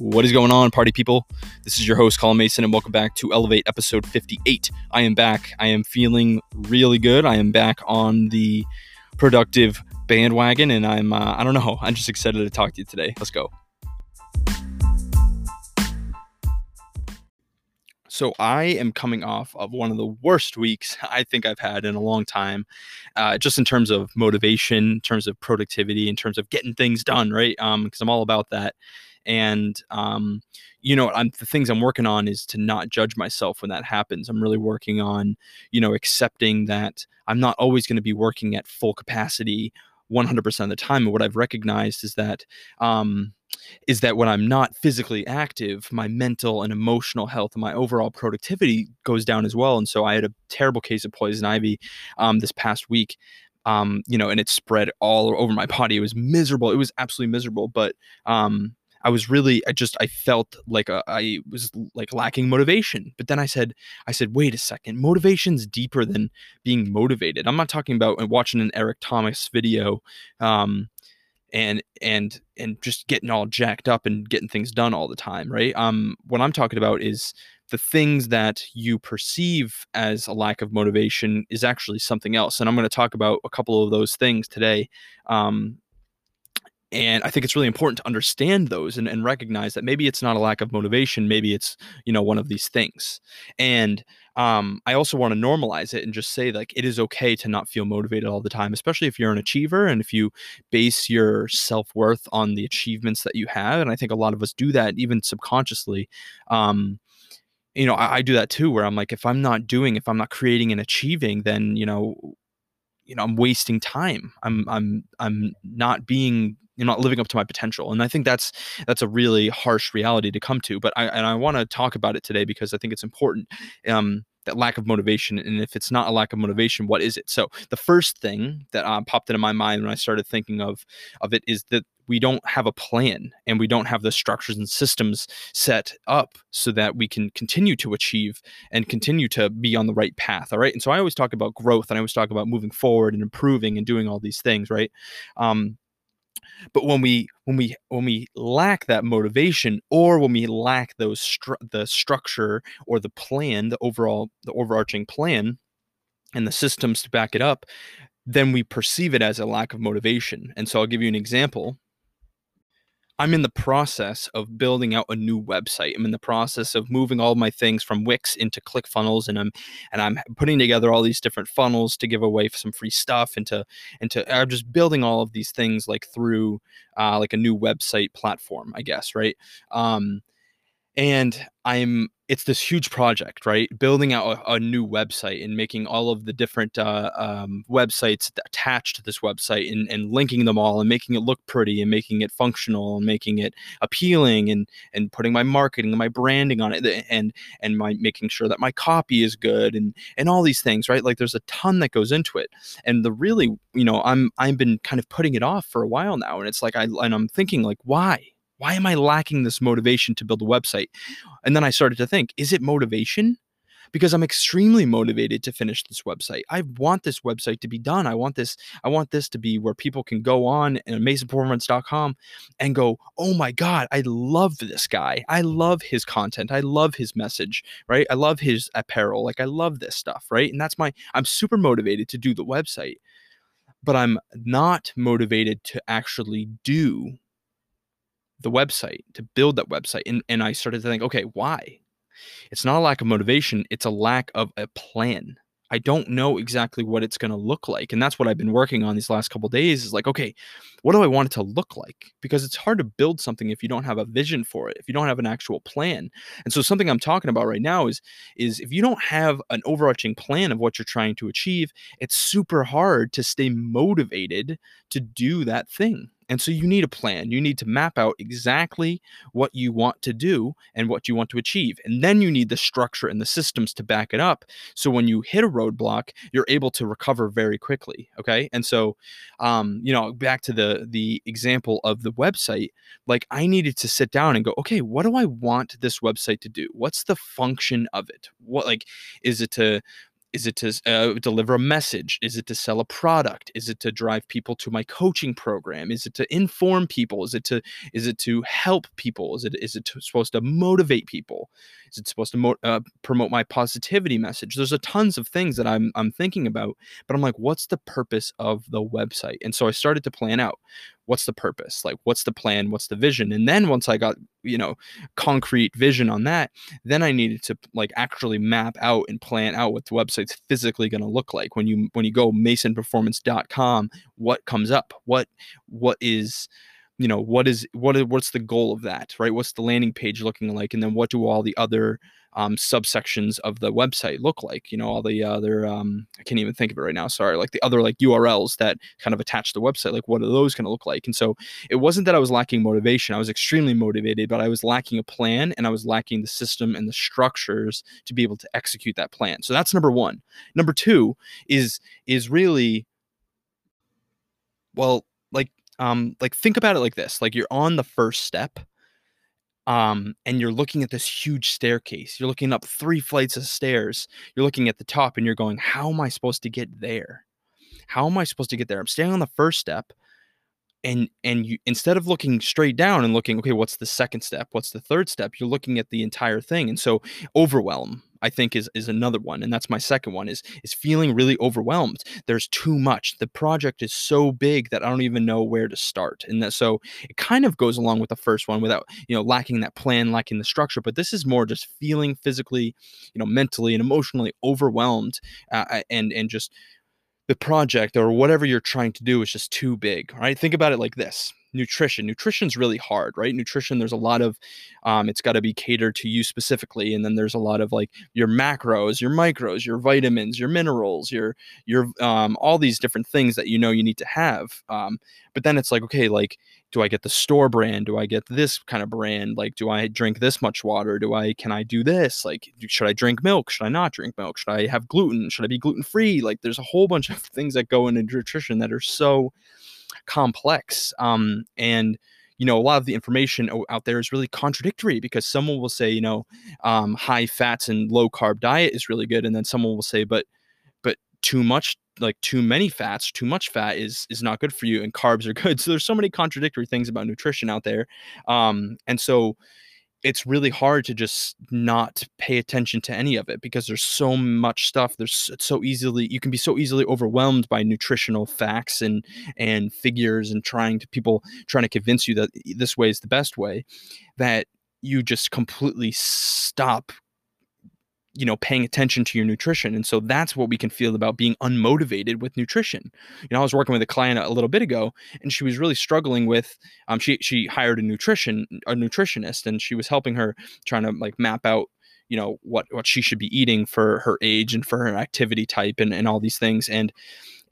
What is going on, party people? This is your host, Colin Mason, and welcome back to Elevate episode 58. I am back. I am feeling really good. I am back on the productive bandwagon, and I'm, uh, I don't know, I'm just excited to talk to you today. Let's go. So I am coming off of one of the worst weeks I think I've had in a long time, uh, just in terms of motivation, in terms of productivity, in terms of getting things done, right? Because um, I'm all about that and um, you know I'm, the things i'm working on is to not judge myself when that happens i'm really working on you know accepting that i'm not always going to be working at full capacity 100% of the time and what i've recognized is that um, is that when i'm not physically active my mental and emotional health and my overall productivity goes down as well and so i had a terrible case of poison ivy um, this past week um, you know, and it spread all over my body. It was miserable. It was absolutely miserable. But um, I was really I just I felt like a, I was like lacking motivation. But then I said I said wait a second, motivation's deeper than being motivated. I'm not talking about uh, watching an Eric Thomas video um and and and just getting all jacked up and getting things done all the time, right? Um what I'm talking about is the things that you perceive as a lack of motivation is actually something else. And I'm going to talk about a couple of those things today. Um, and i think it's really important to understand those and, and recognize that maybe it's not a lack of motivation maybe it's you know one of these things. And um, i also want to normalize it and just say like it is okay to not feel motivated all the time especially if you're an achiever and if you base your self-worth on the achievements that you have and i think a lot of us do that even subconsciously. Um, you know I, I do that too where i'm like if i'm not doing if i'm not creating and achieving then you know you know i'm wasting time. I'm i'm i'm not being you're not living up to my potential and i think that's that's a really harsh reality to come to but i and i want to talk about it today because i think it's important um that lack of motivation and if it's not a lack of motivation what is it? So the first thing that uh, popped into my mind when i started thinking of of it is that we don't have a plan and we don't have the structures and systems set up so that we can continue to achieve and continue to be on the right path all right and so i always talk about growth and i always talk about moving forward and improving and doing all these things right? Um, but when we when we when we lack that motivation or when we lack those stru- the structure or the plan the overall the overarching plan and the systems to back it up then we perceive it as a lack of motivation. And so i'll give you an example I'm in the process of building out a new website. I'm in the process of moving all my things from Wix into ClickFunnels, and I'm and I'm putting together all these different funnels to give away some free stuff, and to and to I'm just building all of these things like through uh, like a new website platform, I guess, right? Um, and I'm it's this huge project, right? Building out a, a, new website and making all of the different uh, um, websites attached to this website and, and linking them all and making it look pretty and making it functional and making it appealing and and putting my marketing and my branding on it and and my making sure that my copy is good and and all these things, right? Like there's a ton that goes into it. And the really, you know, I'm I've been kind of putting it off for a while now, and it's like I and I'm thinking like, why? Why am I lacking this motivation to build a website? And then I started to think, is it motivation? Because I'm extremely motivated to finish this website. I want this website to be done. I want this, I want this to be where people can go on a masonperformance.com and go, oh my God, I love this guy. I love his content. I love his message, right? I love his apparel. Like I love this stuff, right? And that's my, I'm super motivated to do the website, but I'm not motivated to actually do the website, to build that website. And, and I started to think, okay, why? It's not a lack of motivation, it's a lack of a plan. I don't know exactly what it's going to look like. And that's what I've been working on these last couple days is like, okay, what do I want it to look like? Because it's hard to build something if you don't have a vision for it, if you don't have an actual plan. And so something I'm talking about right now is is if you don't have an overarching plan of what you're trying to achieve, it's super hard to stay motivated to do that thing. And so you need a plan. You need to map out exactly what you want to do and what you want to achieve. And then you need the structure and the systems to back it up. So when you hit a roadblock, you're able to recover very quickly. Okay. And so, um, you know, back to the the example of the website, like I needed to sit down and go, okay, what do I want this website to do? What's the function of it? What like is it to is it to uh, deliver a message? Is it to sell a product? Is it to drive people to my coaching program? Is it to inform people? Is it to is it to help people? Is it is it to, supposed to motivate people? Is it supposed to mo- uh, promote my positivity message? There's a tons of things that i'm i'm thinking about but i'm like what's the purpose of the website? And so i started to plan out what's the purpose? Like what's the plan? What's the vision? And then once i got you know concrete vision on that then i needed to like actually map out and plan out what the website's physically going to look like. When you when you go masonperformance.com what comes up? What what is you know what is what is what's the goal of that right? What's the landing page looking like? And then what do all the other um, subsections of the website look like. You know, all the other um, I can't even think of it right now. Sorry, like the other like URLs that kind of attach the website. Like, what are those going to look like? And so it wasn't that I was lacking motivation. I was extremely motivated, but I was lacking a plan and I was lacking the system and the structures to be able to execute that plan. So that's number one. Number two is is really well, like um, like think about it like this: like you're on the first step um, and you're looking at this huge staircase. You're looking up three flights of stairs. You're looking at the top and you're going, How am I supposed to get there? How am I supposed to get there? I'm staying on the first step. And and you instead of looking straight down and looking, okay, what's the second step? What's the third step? You're looking at the entire thing. And so overwhelm I think is is another one, and that's my second one is is feeling really overwhelmed. There's too much. The project is so big that I don't even know where to start, and that so it kind of goes along with the first one without you know lacking that plan, lacking the structure. But this is more just feeling physically, you know, mentally and emotionally overwhelmed, uh, and and just the project or whatever you're trying to do is just too big. Right? Think about it like this nutrition. Nutrition's really hard right? Nutrition there's a lot of um, it's got to be catered to you specifically and then there's a lot of like your macros your micros your vitamins your minerals your your um, all these different things that you know you need to have um, but then it's like okay like do i get the store brand? Do i get this kind of brand? Like do i drink this much water? Do i can i do this? Like should i drink milk? Should i not drink milk? Should i have gluten? Should i be gluten free like there's a whole bunch of things that go into nutrition that are so complex. Um, and you know, a lot of the information out there is really contradictory because someone will say, you know, um, high fats and low carb diet is really good, and then someone will say, but but too much like too many fats too much fat is is not good for you and carbs are good so there's so many contradictory things about nutrition out there um and so it's really hard to just not pay attention to any of it because there's so much stuff there's so easily you can be so easily overwhelmed by nutritional facts and and figures and trying to people trying to convince you that this way is the best way that you just completely stop you know paying attention to your nutrition and so that's what we can feel about being unmotivated with nutrition. You know i was working with a client a little bit ago and she was really struggling with um she she hired a nutrition a nutritionist and she was helping her trying to like map out you know what what she should be eating for her age and for her activity type and and all these things and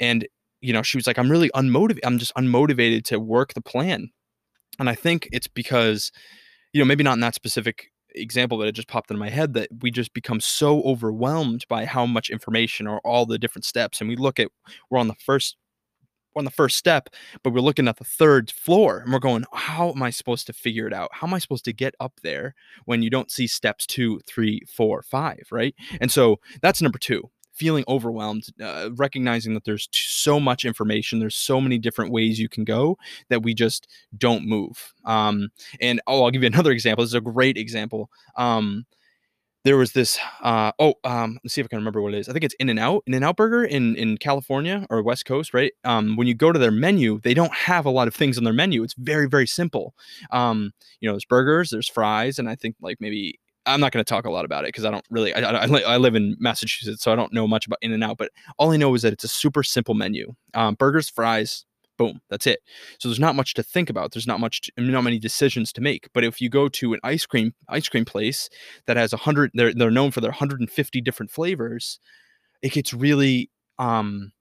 and you know she was like i'm really unmotivated i'm just unmotivated to work the plan. And i think it's because you know maybe not in that specific example that it just popped into my head that we just become so overwhelmed by how much information or all the different steps and we look at we're on the first on the first step but we're looking at the third floor and we're going how am i supposed to figure it out? How am i supposed to get up there when you don't see steps two three four five right? And so that's number two feeling overwhelmed, uh, recognizing that there's t- so much information, there's so many different ways you can go that we just don't move. Um, and oh, I'll give you another example. This is a great example. Um, there was this uh, oh um, let's see if i can remember what it is i think it's in and out in and out burger in in california or west coast right um, when you go to their menu they don't have a lot of things on their menu it's very very simple um, you know there's burgers there's fries and i think like maybe I'm not going to talk a lot about it because I don't really. I, I, I, live in Massachusetts, so I don't know much about In and Out. But all I know is that it's a super simple menu: um, burgers, fries, boom, that's it. So there's not much to think about. There's not much, to, not many decisions to make. But if you go to an ice cream ice cream place that has a hundred, they're they're known for their 150 different flavors. It gets really um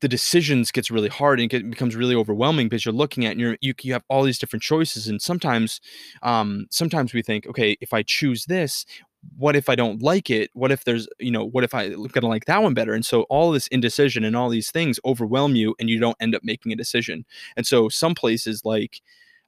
the decisions gets really hard and it becomes really overwhelming because you're looking at and you're, you you have all these different choices. And sometimes um sometimes we think okay if I choose this what if I don't like it? What if there's you know what if I'm gonna like that one better? And so all this indecision and all these things overwhelm you and you don't end up making a decision. And so some places like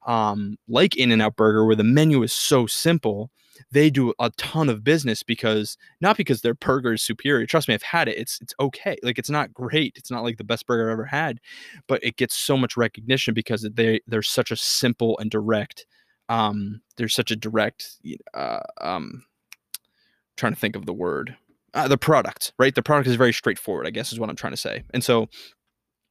um like In and Out Burger where the menu is so simple they do a ton of business because not because their burger is superior. Trust me, I've had it. It's it's okay. Like it's not great. It's not like the best burger I've ever had, but it gets so much recognition because they they're such a simple and direct. Um, they're such a direct. Uh, um, trying to think of the word. Uh, the product, right? The product is very straightforward. I guess is what I'm trying to say. And so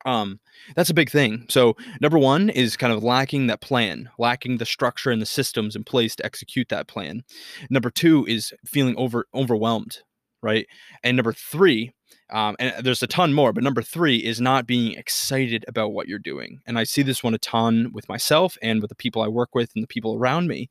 um, that's a big thing. So number one is kind of lacking that plan, lacking the structure and the systems in place to execute that plan. Number two is feeling over overwhelmed, right? And number three, um, and there's a ton more, but number three is not being excited about what you're doing. And I see this one a ton with myself and with the people I work with and the people around me,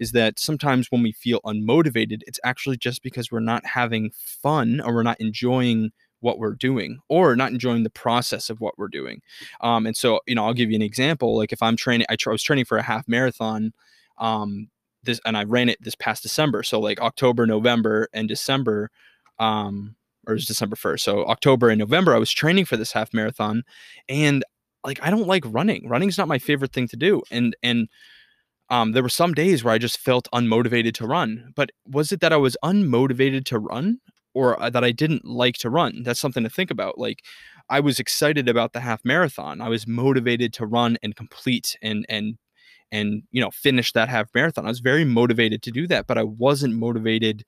is that sometimes when we feel unmotivated, it's actually just because we're not having fun or we're not enjoying what we're doing or not enjoying the process of what we're doing. Um, and so, you know, I'll give you an example. Like if I'm training, I, tra- I was training for a half marathon, um, this, and I ran it this past December. So like October, November, and December, um, or it was December 1st. So October and November, I was training for this half marathon and like, I don't like running. Running's not my favorite thing to do. And, and, um, there were some days where I just felt unmotivated to run. But was it that I was unmotivated to run? Or uh, that I didn't like to run. That's something to think about. Like I was excited about the half marathon. I was motivated to run and complete and and and you know finish that half marathon. I was very motivated to do that, but I wasn't motivated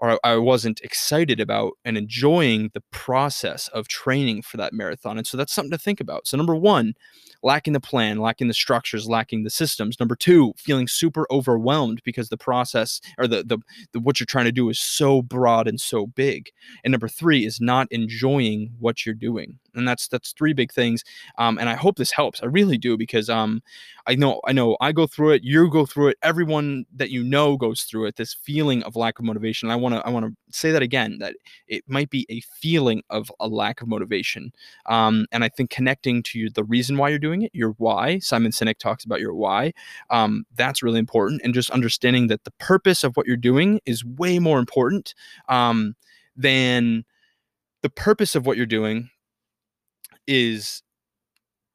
or I wasn't excited about and enjoying the process of training for that marathon. And so that's something to think about. So number 1, lacking the plan, lacking the structures, lacking the systems. Number two, feeling super overwhelmed because the process or the, the, the what you're trying to do is so broad and so big. And number three is not enjoying what you're doing. And that's that's three big things. Um, and I hope this helps. I really do because um, I know I know I go through it. You go through it. Everyone that you know goes through it. This feeling of lack of motivation. I want to I want to say that again. That it might be a feeling of a lack of motivation. Um, and I think connecting to the reason why you're doing doing it, your why. Simon Sinek talks about your why. Um, that's really important. And just understanding that the purpose of what you're doing is way more important um, than the purpose of what you're doing is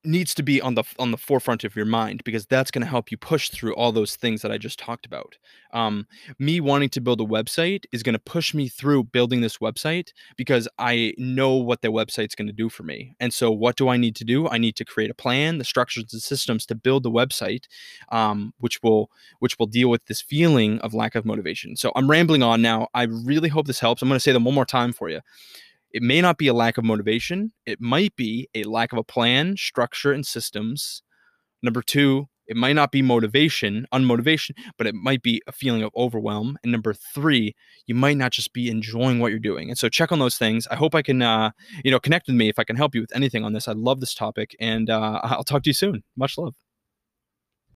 needs to be on the on the forefront of your mind because that's going to help you push through all those things that I just talked about. Um, me wanting to build a website is going to push me through building this website because I know what the website's going to do for me. And so, what do I need to do? I need to create a plan, the structures and systems to build the website, um, which will which will deal with this feeling of lack of motivation. So I'm rambling on now. I really hope this helps. I'm going to say them one more time for you. It may not be a lack of motivation. It might be a lack of a plan, structure, and systems. Number two, it might not be motivation, unmotivation, but it might be a feeling of overwhelm. And number three, you might not just be enjoying what you're doing. And so check on those things. I hope I can, uh, you know, connect with me if I can help you with anything on this. I love this topic, and uh, I'll talk to you soon. Much love.